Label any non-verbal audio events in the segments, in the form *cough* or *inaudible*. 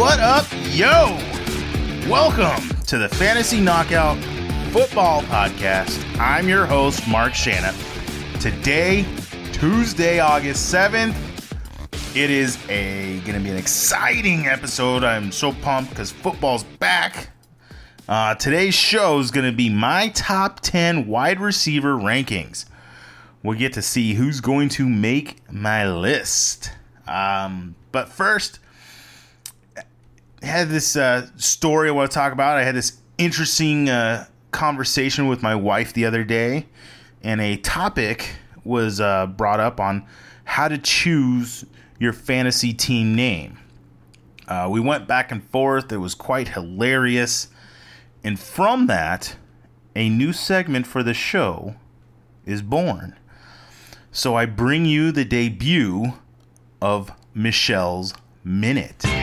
What up, yo? Welcome to the Fantasy Knockout Football Podcast. I'm your host, Mark Shanna. Today, Tuesday, August 7th, it is a gonna be an exciting episode. I'm so pumped because football's back. Uh, today's show is gonna be my top 10 wide receiver rankings. We'll get to see who's going to make my list. Um, but first, had this uh, story I want to talk about. I had this interesting uh, conversation with my wife the other day, and a topic was uh, brought up on how to choose your fantasy team name. Uh, we went back and forth. It was quite hilarious. And from that, a new segment for the show is born. So I bring you the debut of Michelle's Minute.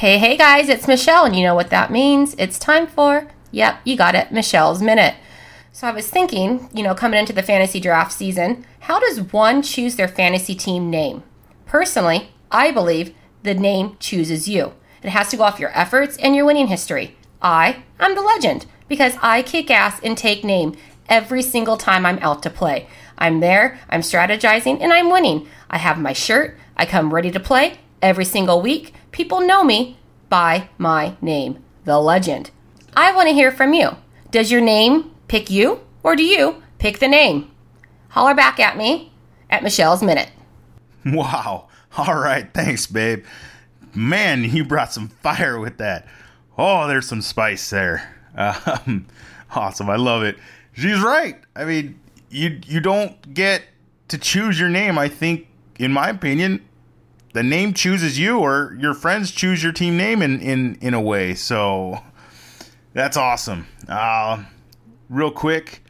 Hey, hey guys, it's Michelle, and you know what that means? It's time for, yep, you got it, Michelle's Minute. So I was thinking, you know, coming into the fantasy draft season, how does one choose their fantasy team name? Personally, I believe the name chooses you. It has to go off your efforts and your winning history. I, I'm the legend because I kick ass and take name every single time I'm out to play. I'm there, I'm strategizing, and I'm winning. I have my shirt, I come ready to play every single week. People know me by my name, the legend. I want to hear from you. Does your name pick you, or do you pick the name? Holler back at me at Michelle's Minute. *laughs* Wow. All right. Thanks, babe. Man, you brought some fire with that. Oh, there's some spice there. *laughs* Um, awesome. I love it. She's right. I mean, you you don't get to choose your name. I think, in my opinion, the name chooses you, or your friends choose your team name in in in a way. So that's awesome. Uh, real quick,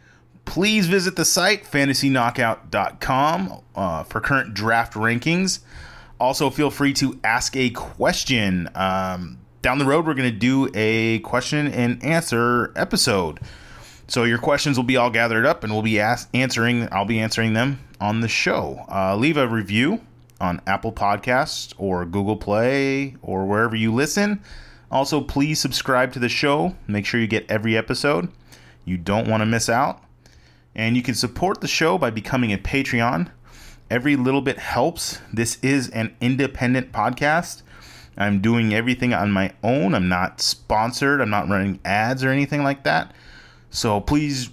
please visit the site fantasyknockout.com uh, for current draft rankings. Also, feel free to ask a question. Um, down the road, we're going to do a question and answer episode. So your questions will be all gathered up, and we'll be ask- answering. I'll be answering them on the show. Uh, leave a review on Apple Podcasts or Google Play or wherever you listen. Also, please subscribe to the show. Make sure you get every episode. You don't want to miss out. And you can support the show by becoming a Patreon. Every little bit helps. This is an independent podcast. I'm doing everything on my own. I'm not sponsored. I'm not running ads or anything like that. So please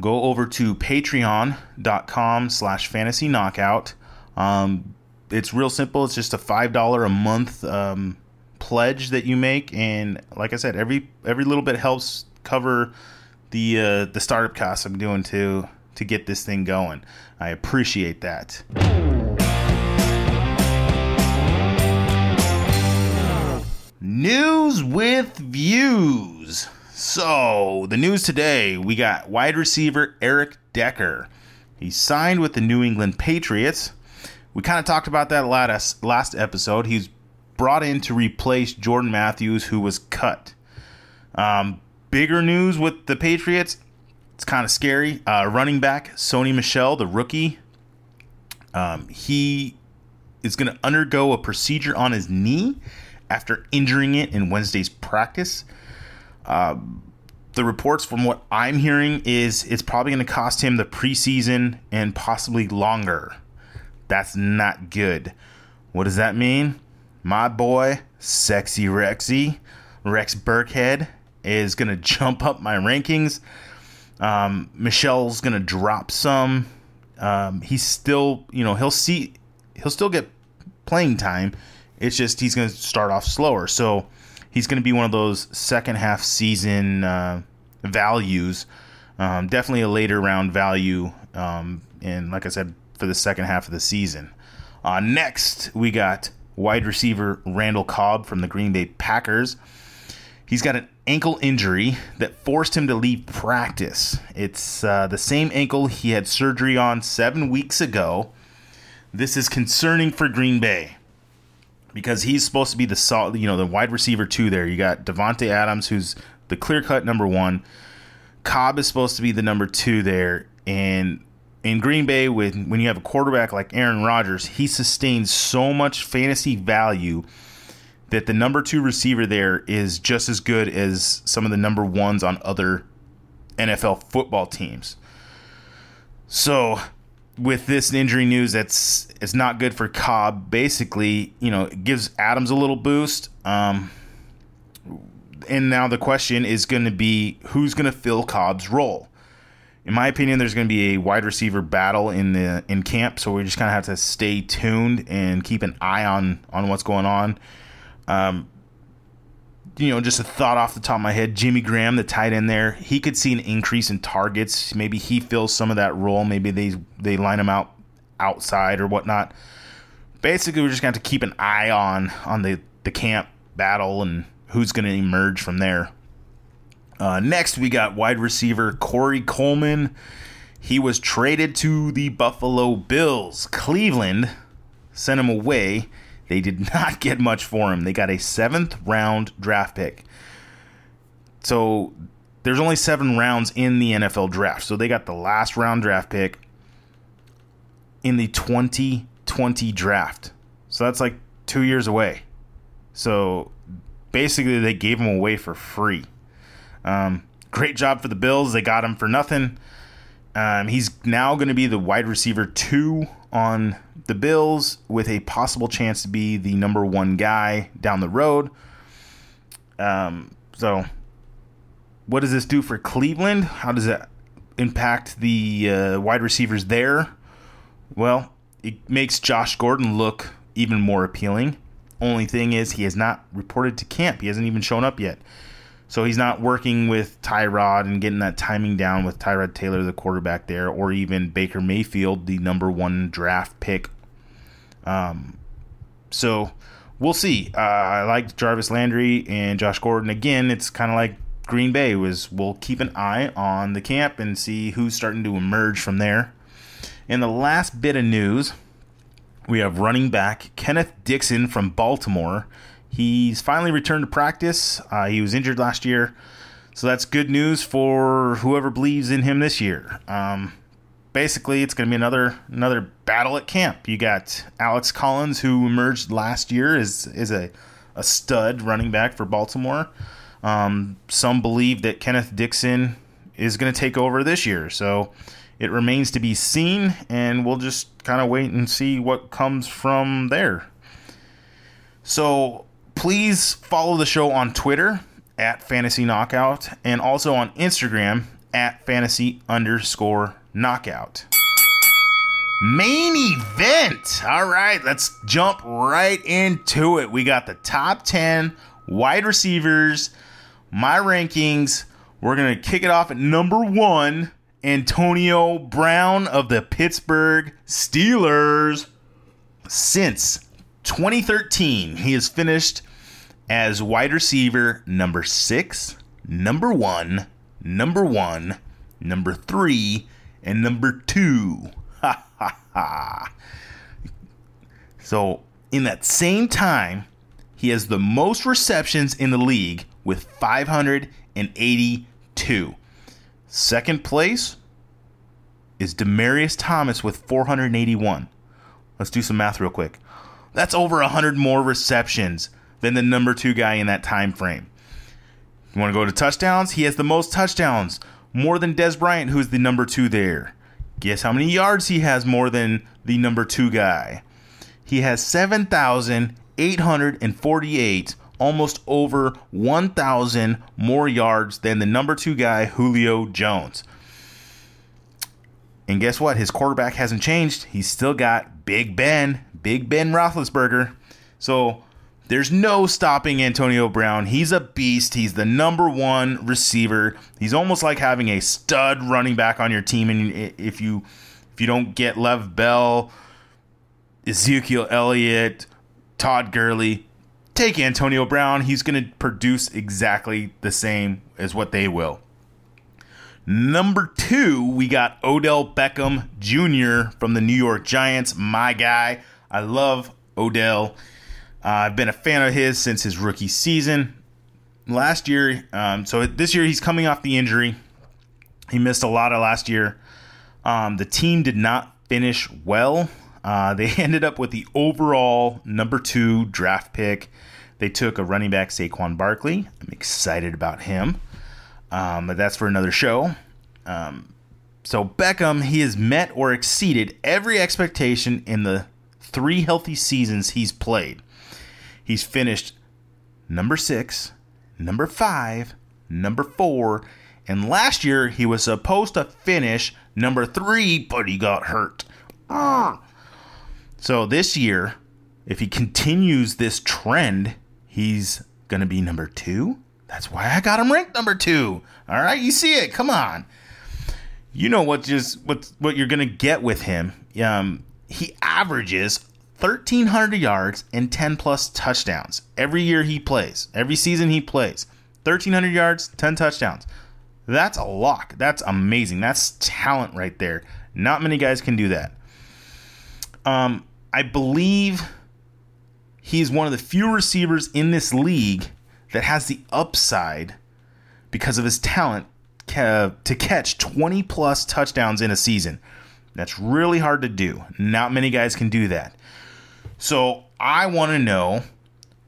go over to patreon.com slash fantasy knockout. Um, it's real simple. It's just a $5 a month um, pledge that you make. And like I said, every every little bit helps cover the uh, the startup costs I'm doing to to get this thing going. I appreciate that. News with views. So, the news today we got wide receiver Eric Decker. He signed with the New England Patriots. We kind of talked about that last last episode. He's brought in to replace Jordan Matthews, who was cut. Um, bigger news with the Patriots. It's kind of scary. Uh, running back Sony Michel, the rookie, um, he is going to undergo a procedure on his knee after injuring it in Wednesday's practice. Uh, the reports from what I'm hearing is it's probably going to cost him the preseason and possibly longer. That's not good. What does that mean? My boy, Sexy Rexy, Rex Burkhead, is going *laughs* to jump up my rankings. Um, Michel's going to drop some. Um, he's still, you know, he'll see, he'll still get playing time. It's just he's going to start off slower. So he's going to be one of those second half season uh, values. Um, definitely a later round value. Um, and like I said, for the second half of the season. Uh, next, we got wide receiver Randall Cobb from the Green Bay Packers. He's got an ankle injury that forced him to leave practice. It's uh, the same ankle he had surgery on seven weeks ago. This is concerning for Green Bay because he's supposed to be the solid, you know, the wide receiver two. There, you got Davante Adams, who's the clear cut number one. Cobb is supposed to be the number two there, and in Green Bay, with when you have a quarterback like Aaron Rodgers, he sustains so much fantasy value that the number two receiver there is just as good as some of the number ones on other NFL football teams. So, with this injury news, that's it's not good for Cobb. Basically, you know, it gives Adams a little boost. Um, and now the question is going to be who's going to fill Cobb's role. In my opinion, there's going to be a wide receiver battle in the in camp, so we just kind of have to stay tuned and keep an eye on on what's going on. Um, you know, just a thought off the top of my head, Jimmy Graham, the tight end there, he could see an increase in targets. Maybe he fills some of that role. Maybe they they line him out outside or whatnot. Basically, we're just going to have to keep an eye on on the the camp battle and who's going to emerge from there. Uh, next, we got wide receiver Corey Coleman. He was traded to the Buffalo Bills. Cleveland sent him away. They did *laughs* not get much for him. They got a seventh round draft pick. So there's only seven rounds in the NFL draft. So they got the last round draft pick in the 2020 draft. So that's like two years away. So basically, they gave him away for free. Um, great job for the Bills. They got him for nothing. Um, he's now going to be the wide receiver two on the Bills with a possible chance to be the number one guy down the road. Um, so, what does this do for Cleveland? How does that impact the uh, wide receivers there? Well, it makes Josh Gordon look even more appealing. Only thing is, he has not reported to camp. He hasn't even shown up yet. So he's not working with Tyrod and getting that timing down with Tyrod Taylor, the quarterback there, or even Baker Mayfield, the number one draft pick. Um, so we'll see. Uh, I like Jarvis Landry and Josh Gordon. Again, it's kind of like Green Bay was. We'll keep an eye on the camp and see who's starting to emerge from there. And the last bit of news, we have running back Kenneth Dixon from Baltimore. He's finally returned to practice. Uh, he was injured last year, so that's good news for whoever believes in him this year. Um, basically, it's going to be another another battle at camp. You got Alex Collins, who emerged last year as is a a stud running back for Baltimore. Um, some believe that Kenneth Dixon is going to take over this year, so it remains to be seen, and we'll just kind of wait and see what comes from there. So please follow the show on Twitter at Fantasy Knockout and also on Instagram at Fantasy underscore Knockout. Main event. All right, let's jump right into it. We got the top 10 wide receivers, my rankings. We're going to kick it off at number one Antonio Brown of the Pittsburgh Steelers. Since 2013, he has finished as wide receiver number six, number one, number one, number three, and number two. Ha. *laughs* So, in that same time, he has the most receptions in the league with 582. Second place is Demaryius Thomas with 481. Let's do some math real quick. That's over 100 more receptions than the number two guy in that time frame. You want to go to touchdowns? He has the most touchdowns, more than Dez Bryant, who's the number two there. Guess how many yards he has more than the number two guy? He has 7,848, almost over 1,000 more yards than the number two guy, Julio Jones. And guess what? His quarterback hasn't changed. He's still got Big Ben, Big Ben Roethlisberger. So there's no stopping Antonio Brown. He's a beast. He's the number one receiver. He's almost like having a stud running back on your team. And if you if you don't get Lev Bell, Ezekiel Elliott, Todd Gurley, take Antonio Brown. He's going to produce exactly the same as what they will. Number two, we got Odell Beckham Jr. from the New York Giants. My guy. I love Odell. Uh, I've been a fan of his since his rookie season. Last year, um, so this year he's coming off the injury. He missed a lot of last year. Um, the team did not finish well. Uh, they *laughs* ended up with the overall number two draft pick. They took a running back, Saquon Barkley. I'm excited about him, um, but that's for another show. Um, so Beckham, he has met or exceeded every expectation in the three healthy seasons he's played. He's finished number six, number five, number four, and last year he was supposed to finish number three, but he got hurt. Ah. So this year, if he continues this trend, he's gonna be number two. That's why I got him ranked number two. All right, you see it. Come on. You know what just what what you're gonna get with him. Um, he averages 1,300 yards and 10 plus touchdowns every year he plays. Every season he plays, 1,300 yards, 10 touchdowns. That's a lock. That's amazing. That's talent right there. Not many guys can do that. Um, I believe he's one of the few receivers in this league that has the upside because of his talent to catch 20 plus touchdowns in a season. That's really hard to do. Not many guys can do that. So I want to know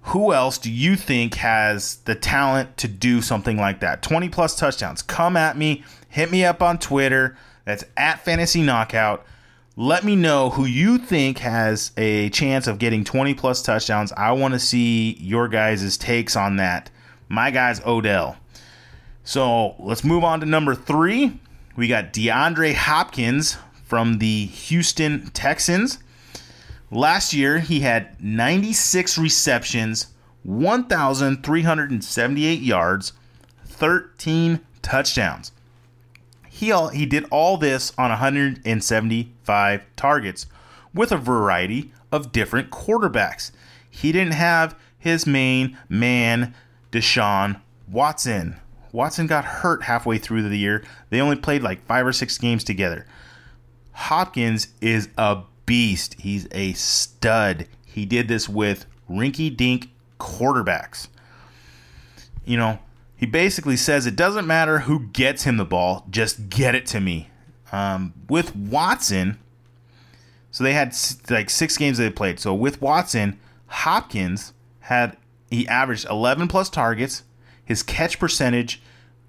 who else do you think has the talent to do something like that? 20 plus touchdowns. Come at me. Hit me up on Twitter. That's at Fantasy Knockout. Let me know who you think has a chance of getting 20 plus touchdowns. I want to see your guys' takes on that. My guy's Odell. So let's move on to number three. We got DeAndre Hopkins from the Houston Texans. Last year, he had 96 receptions, 1,378 yards, 13 touchdowns. He, all, he did all this on 175 targets with a variety of different quarterbacks. He didn't have his main man, Deshaun Watson. Watson got hurt halfway through the year. They only played like five or six games together. Hopkins is a beast. He's a stud. He did this with rinky dink quarterbacks. You know, he basically says it doesn't matter who gets him the ball, just get it to me. Um, with Watson, so they had like six games they played. So with Watson, Hopkins had he averaged 11 plus targets. His catch percentage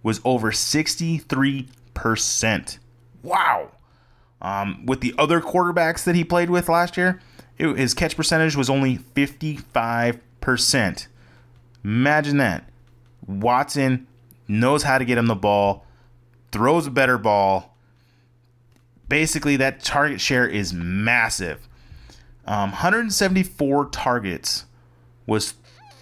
was over 63%. Wow. Um, with the other quarterbacks that he played with last year, it, his catch percentage was only 55%. Imagine that. Watson knows how to get him the ball, throws a better ball. Basically, that target share is massive. Um, 174 targets was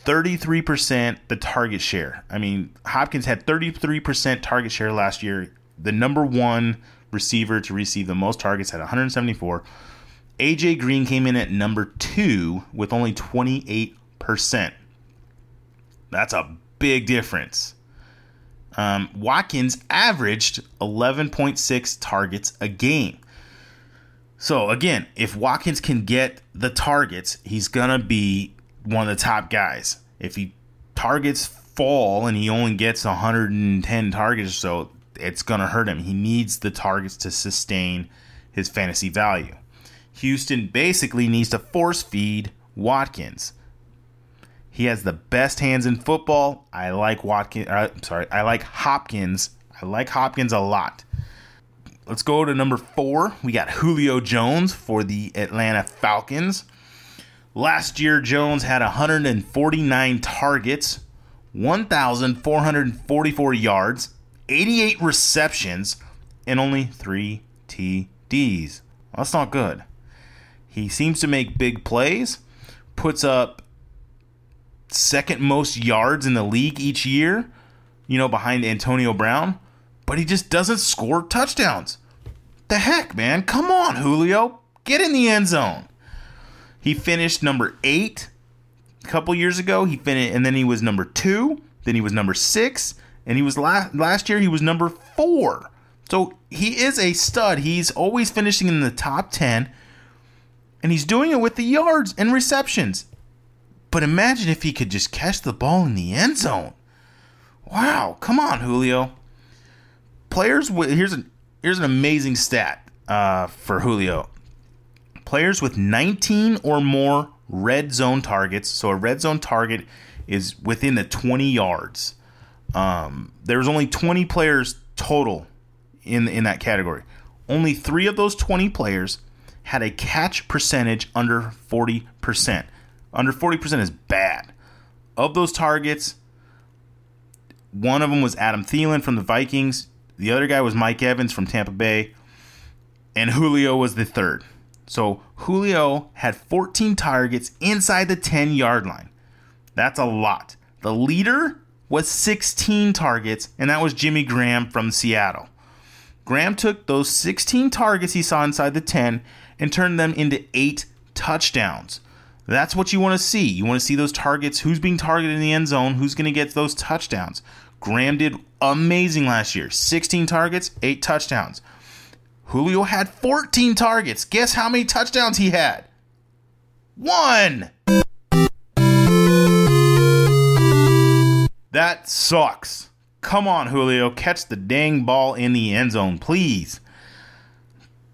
33% the target share. I mean, Hopkins had 33% target share last year. The number one receiver to receive the most targets at 174. AJ Green came in at number two with only 28%. That's a big difference. Um, Watkins averaged 11.6 targets a game. So, again, if Watkins can get the targets, he's going to be one of the top guys. If he targets fall and he only gets 110 targets or so, it's going to hurt him. He needs the targets to sustain his fantasy value. Houston basically needs to force feed Watkins. He has the best hands in football. I like Watkins. Uh, sorry, I like Hopkins. I like Hopkins a lot. Let's go to number four. We got Julio Jones for the Atlanta Falcons. Last year, Jones had 149 targets, 1,444 yards, 88 receptions, and only three TDs. That's not good. He seems to make big plays, puts up second most yards in the league each year, you know, behind Antonio Brown, but he just doesn't score touchdowns. The heck, man? Come on, Julio. Get in the end zone. He finished number eight a couple years ago. He finished, and then he was number two. Then he was number six, and he was last last year. He was number four. So he is a stud. He's always finishing in the top ten, and he's doing it with the yards and receptions. But imagine if he could just catch the ball in the end zone. Wow, come on, Julio. players with here's an here's an amazing stat uh, for Julio. Players with 19 or more red zone targets. So a red zone target is within the 20 yards. Um, was only 20 players total in in that category. Only three of those 20 players had a catch percentage under 40%. Under 40% is bad. Of those targets, one of them was Adam Thielen from the Vikings. The other guy was Mike Evans from Tampa Bay. And Julio was the third. So Julio had 14 targets inside the 10 yard line. That's a lot. The leader was 16 targets, and that was Jimmy Graham from Seattle. Graham took those 16 targets he saw inside the 10 and turned them into eight touchdowns. That's what you want to see. You want to see those targets. Who's being targeted in the end zone? Who's going to get those touchdowns? Graham did amazing last year 16 targets, eight touchdowns. Julio had 14 targets. Guess how many touchdowns he had? One. That sucks. Come on, Julio. Catch the dang ball in the end zone, please.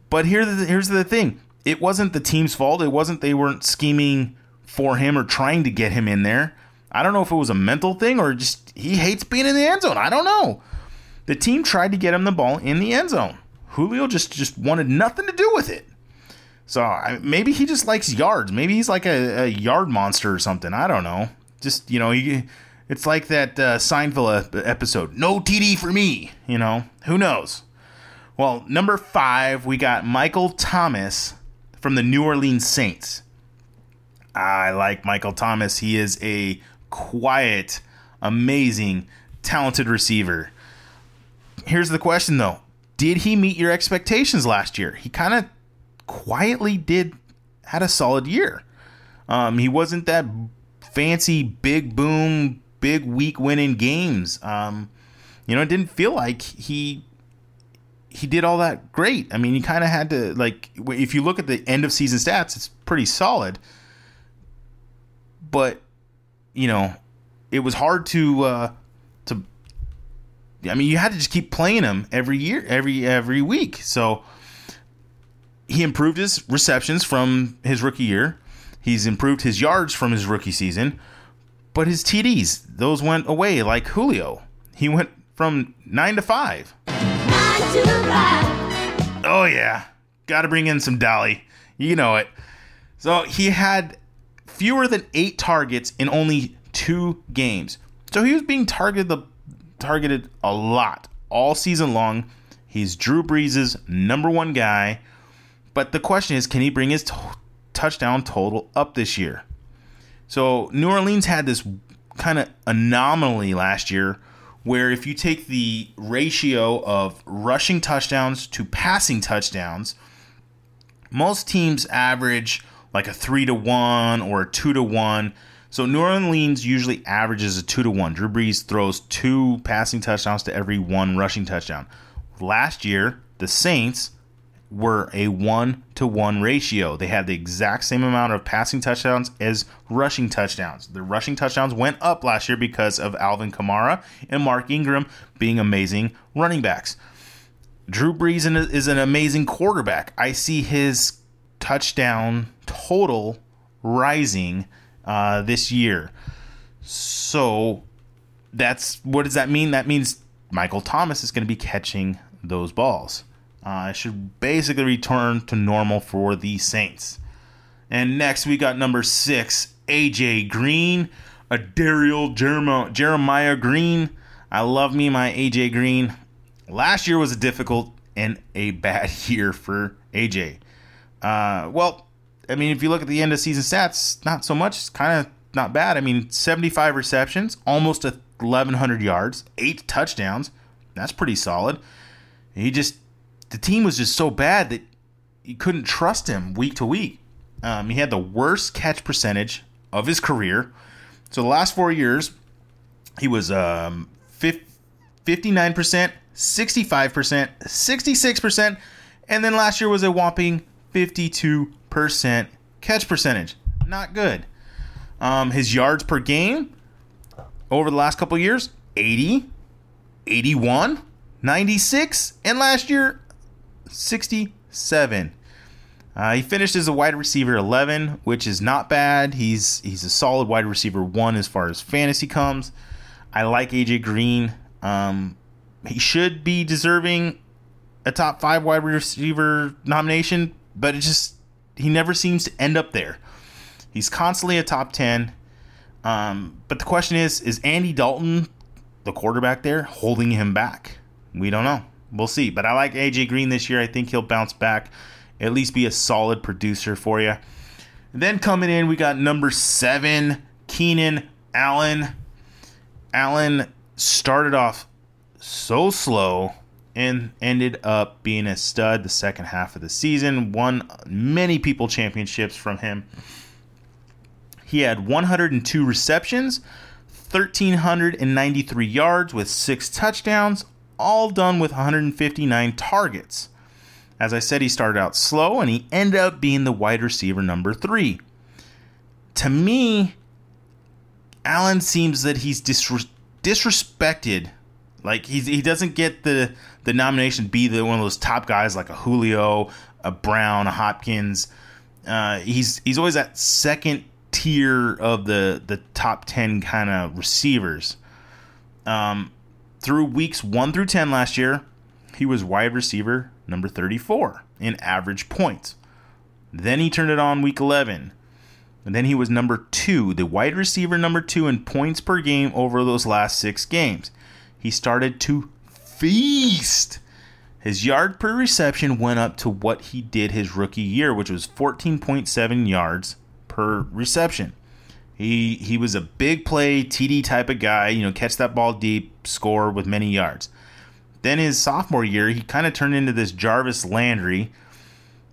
But here's the, here's the thing it wasn't the team's fault. It wasn't they weren't scheming for him or trying to get him in there. I don't know if it was a mental thing or just he hates being in the end zone. I don't know. The team tried to get him the ball in the end zone. Julio just just wanted nothing to do with it. So I, maybe he just likes yards. Maybe he's like a, a, yard monster or something. I don't know. Just you know, he, it's like that uh, Seinfeld episode. No TD for me. You know, who knows? Well, number five, we got Michael Thomas from the New Orleans Saints. I like Michael Thomas. He is a quiet, amazing, talented receiver. Here's the question though Did he meet your expectations last year? He kind of quietly did, had a solid year. Um, he wasn't that fancy, big boom, big week winning games. Um, you know, it didn't feel like he he did all that great. I mean, he kind of had to like if you look at the end of season stats, it's pretty solid. But you know, it was hard to uh, to. I mean, you had to just keep playing him every year, every every week. So he improved his receptions from his rookie year. He's improved his yards from his rookie season, but his TDs those went away like Julio. He went from nine to five. Oh yeah, got to bring in some Dolly. You know it. So he had fewer than eight targets in only two games. So he was being targeted the targeted a lot all season long. He's Drew Brees' number one guy. But the question is, can he bring his t- touchdown total up this year? So New Orleans had this kind of anomaly last year where if you take the ratio of rushing touchdowns to passing touchdowns, most teams average like a three to one or a two to one. So New Orleans usually averages a two to one. Drew Brees throws two passing touchdowns to every one rushing touchdown. Last year, the Saints were a one to one ratio. They had the exact same amount of passing touchdowns as rushing touchdowns. The rushing touchdowns went up last year because of Alvin Kamara and Mark Ingram being amazing running backs. Drew Brees is an amazing quarterback. I see his touchdown total rising uh, this year. So that's what does that mean? That means Michael Thomas is going to be catching those balls. Uh, should basically return to normal for the Saints. And next we got number six, AJ Green, Adriel Jeremiah Green. I love me my AJ Green. Last year was a difficult and a bad *laughs* year for AJ. Uh, well, I mean, if you look at the end of season stats, not so much. It's kind of not bad. I mean, 75 receptions, almost 1,100 yards, eight touchdowns. That's pretty solid. He just, the team was just so bad that you couldn't trust him week to week. Um, he had the worst catch percentage of his career. So the last four years, he was um, 59%, 65%, 66%, and then last year was a whopping 52% catch percentage. Not good. Um, his yards per game over the last couple years 80, 81. 96, and last year, 67. Uh, he finished as a wide receiver 11, which is not bad. He's he's a solid wide receiver one as far as fantasy comes. I like AJ Green. Um, he should be deserving a top five wide receiver nomination, but it just he never seems to end up there. He's constantly a top ten. Um, but the question is, is Andy Dalton, the quarterback there, holding him back? We don't know. We'll see. But I like AJ Green this year. I think he'll bounce back, at least be a solid producer for you. then coming in, we got number seven, Keenan Allen. Allen started off so slow and ended up being a stud the second half of the season. Won many people championships from him. He had 102 receptions, 1,393 yards with six touchdowns, all done with 159 targets. As I said, he started out slow and he ended up being the wide receiver number three. To me, Allen seems that he's disres- disrespected. Like he's, he doesn't get the the nomination to be the one of those top guys like a Julio, a Brown, a Hopkins. Uh, he's he's always that second tier of the the top ten kind of receivers. Um, through weeks one through ten last year, he was wide receiver number thirty four in average points. Then he turned it on week eleven. And then he was number two, the wide receiver number two in points per game over those last six games. He started to feast. His yard per reception went up to what he did his rookie year, which was 14.7 yards per reception. He he was a big play TD type of guy, you know, catch that ball deep, score with many yards. Then his sophomore year, he kind of turned into this Jarvis Landry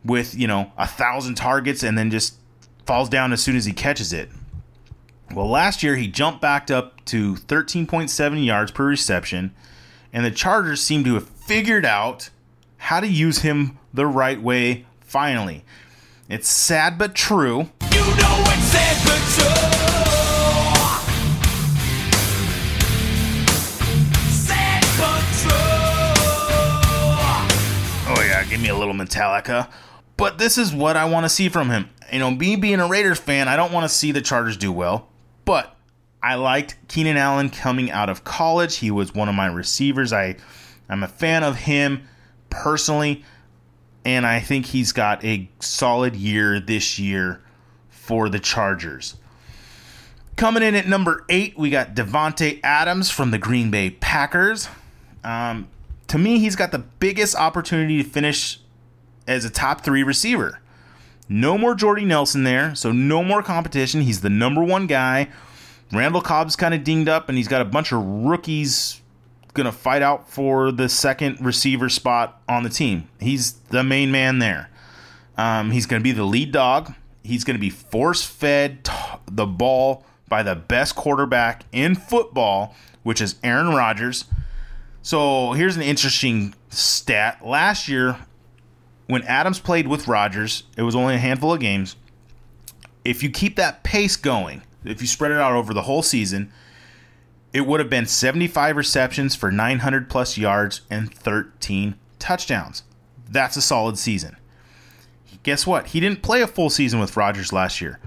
with, you know, a thousand targets and then just falls down as soon as he catches it. Well, last year he jumped back up to 13.7 yards per reception, and the Chargers seem to have figured out how to use him the right way finally. It's sad but true. Me a little Metallica. But this is what I want to see from him. You know, me being a Raiders fan, I don't want to see the Chargers do well. But I liked Keenan Allen coming out of college. He was one of my receivers. I I'm a fan of him personally, and I think he's got a solid year this year for the Chargers. Coming in at number eight, we got Davante Adams from the Green Bay Packers. Um, to me, he's got the biggest opportunity to finish as a top three receiver. No more Jordy Nelson there, so no more competition. He's the number one guy. Randall Cobb's kind of dinged up, and he's got a bunch of rookies going to fight out for the second receiver spot on the team. He's the main man there. Um, he's going to be the lead dog. He's going to be force fed t- the ball by the best quarterback in football, which is Aaron Rodgers. So here's an interesting stat. Last year, when Adams played with Rodgers, it was only a handful of games. If you keep that pace going, if you spread it out over the whole season, it would have been 75 receptions for 900 plus yards and 13 touchdowns. That's a solid season. Guess what? He didn't play a full season with Rodgers last year.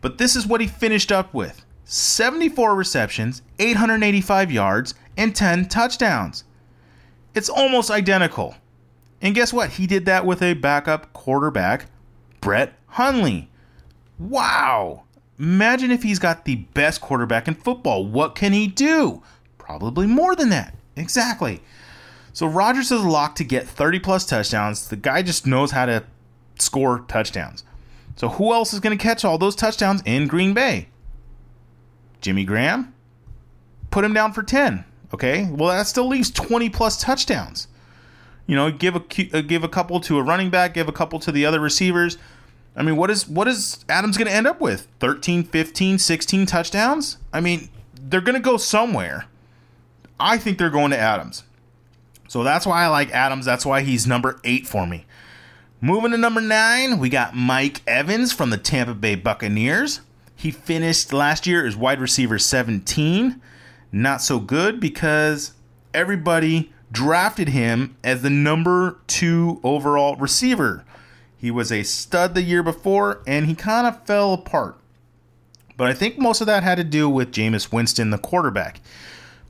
But this is what he finished up with 74 receptions, 885 yards, and 10 touchdowns. It's almost identical. And guess what? He did that with a backup quarterback, Brett Hundley. Wow. Imagine if he's got the best quarterback in football. What can he do? Probably more than that. Exactly. So Rodgers is locked to get 30 plus touchdowns. The guy just knows how to score touchdowns. So who else is going to catch all those touchdowns in Green Bay? Jimmy Graham? Put him down for 10. Okay? Well, that still leaves 20 plus touchdowns. You know, give a uh, give a couple to a running back, give a couple to the other receivers. I mean, what is what is Adams going to end up with? 13, 15, 16 touchdowns? I mean, they're going to go somewhere. I think they're going to Adams. So that's why I like Adams. That's why he's number 8 for me. Moving to number 9, we got Mike Evans from the Tampa Bay Buccaneers. He finished last year as wide receiver 17. Not so good because everybody drafted him as the number two overall receiver. He was a stud the year before, and he kind of fell apart. But I think most of that had to do with Jameis Winston, the quarterback.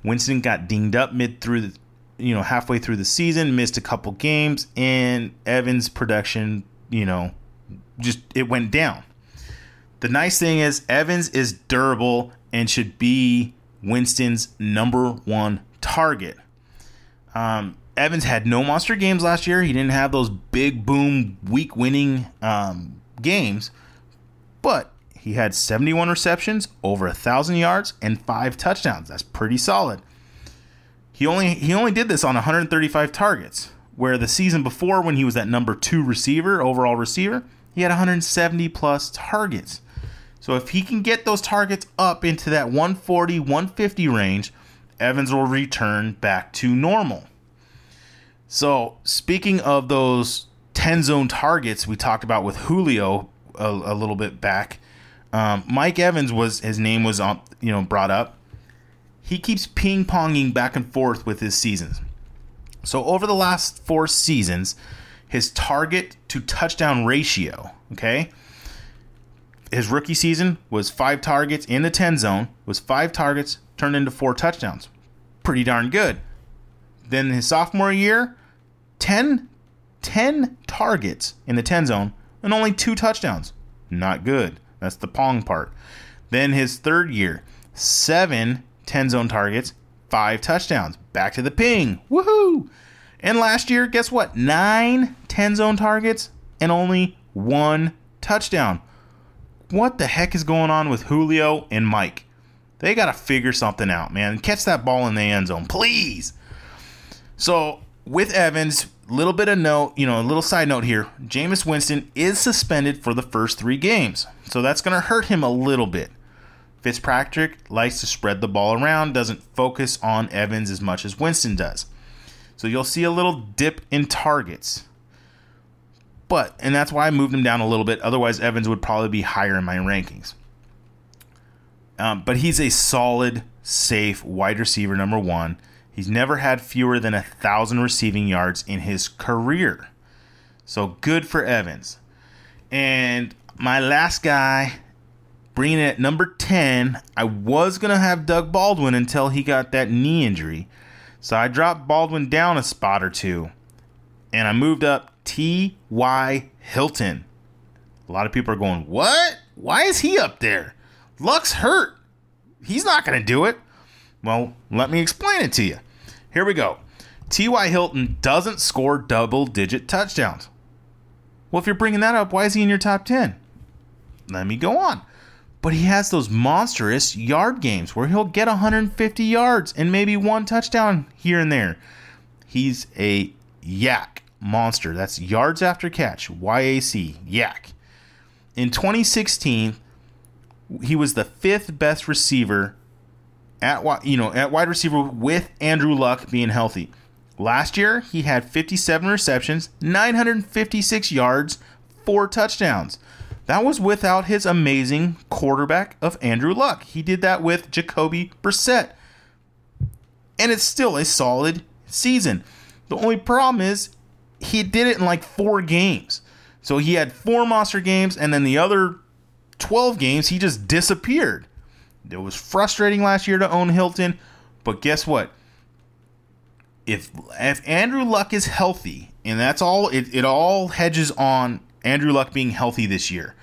Winston got dinged up mid through the, you know, halfway through the season, missed a couple games, and Evans' production, you know, just it went down. The nice thing is Evans is durable and should be Winston's number one target. Um, Evans had no monster games last year. He didn't have those big boom week winning um, games, but he had 71 receptions, over a thousand yards, and five touchdowns. That's pretty solid. He only he only did this on 135 targets, where the season before, when he was that number two receiver, overall receiver, he had 170 plus targets. So if he can get those targets up into that 140, 150 range, Evans will return back to normal. So speaking of those 10 zone targets we talked about with Julio a, a little bit back, um, Mike Evans was his name was on you know brought up. He keeps ping ponging back and forth with his seasons. So over the last four seasons, his target to touchdown ratio, okay, his rookie season was five targets in the 10 zone, was five targets turned into four touchdowns. Pretty darn good. Then his sophomore year, 10, 10 targets in the 10 zone and only two touchdowns. Not good. That's the pong part. Then his third year, seven 10 zone targets, five touchdowns. Back to the ping. Woohoo! And last year, guess what? Nine 10 zone targets and only one touchdown. What the heck is going on with Julio and Mike? They got to figure something out, man. Catch that ball in the end zone, please. So, with Evans, little bit of note, you know, a little side note here. Jameis Winston is suspended for the first three games. So that's going to hurt him a little bit. Fitzpatrick likes to spread the ball around, doesn't focus on Evans as much as Winston does. So you'll see a little dip in targets. But, and that's why I moved him down a little bit. Otherwise, Evans would probably be higher in my rankings. Um, but he's a solid, safe wide receiver, number one. He's never had fewer than a thousand receiving yards in his career. So good for Evans. And my last guy, bringing it at number 10, I was going to have Doug Baldwin until he got that knee injury. So I dropped Baldwin down a spot or two. And I moved up T.Y. Hilton. A lot of people are going, What? Why is he up there? Luck's hurt. He's not going to do it. Well, let me explain it to you. Here we go. T.Y. Hilton doesn't score double digit touchdowns. Well, if you're bringing that up, why is he in your top 10? Let me go on. But he has those monstrous yard games where he'll get 150 yards and maybe one touchdown here and there. He's a yak monster. That's yards after catch. YAC. Yak. In 2016, he was the fifth best receiver at you know at wide receiver with Andrew Luck being healthy. Last year, he had 57 receptions, 956 yards, four touchdowns. That was without his amazing quarterback of Andrew Luck. He did that with Jacoby Brissett. And it's still a solid season. The only problem is he did it in like four games. So he had four monster games, and then the other 12 games, he just disappeared. It was frustrating last year to own Hilton, but guess what? If if Andrew Luck is healthy, and that's all it, it all hedges on Andrew Luck being healthy this year.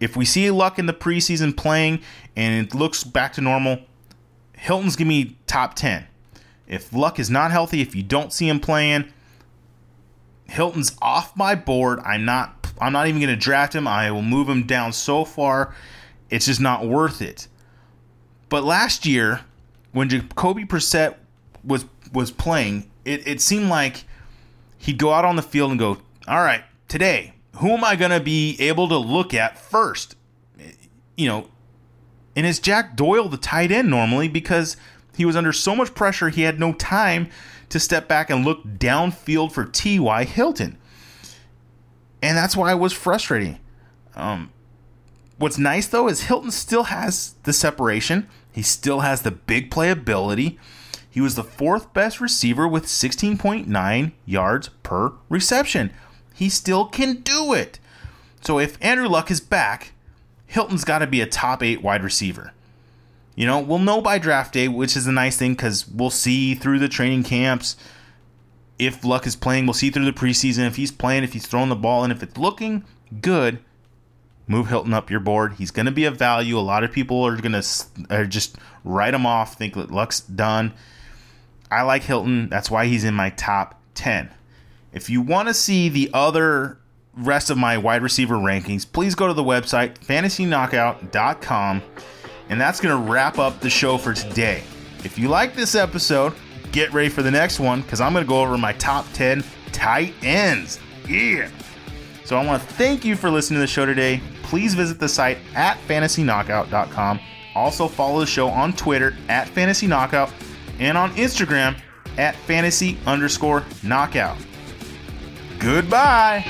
If we see Luck in the preseason playing and it looks back to normal, Hilton's gonna be top 10. If Luck is not healthy, if you don't see him playing, Hilton's off my board. I'm not I'm not even gonna draft him. I will move him down so far. It's just not worth it. But last year, when Jacoby Brissett was was playing, it, it seemed like he'd go out on the field and go, All right, today, who am I gonna be able to look at first? You know, and it's Jack Doyle the tight end normally because he was under so much pressure he had no time to step back and look downfield for T.Y. Hilton. And that's why it was frustrating. Um, what's nice though is Hilton still has the separation. He still has the big playability. He was the fourth best receiver with 16.9 yards per reception. He still can do it. So if Andrew Luck is back, Hilton's got to be a top eight wide receiver. You know, we'll know by draft day, which is a nice thing because we'll see through the training camps if Luck is playing. We'll see through the preseason if he's playing, if he's throwing the ball, and if it's looking good, move Hilton up your board. He's going to be a value. A lot of people are going to are just write him off, think that Luck's done. I like Hilton. That's why he's in my top 10. If you want to see the other rest of my wide receiver rankings, please go to the website fantasyknockout.com. And that's going to wrap up the show for today. If you like this episode, get ready for the next one because I'm going to go over my top 10 tight ends. Yeah. So I want to thank you for listening to the show today. Please visit the site at fantasyknockout.com. Also follow the show on Twitter at Fantasy Knockout and on Instagram at fantasy underscore knockout. Goodbye.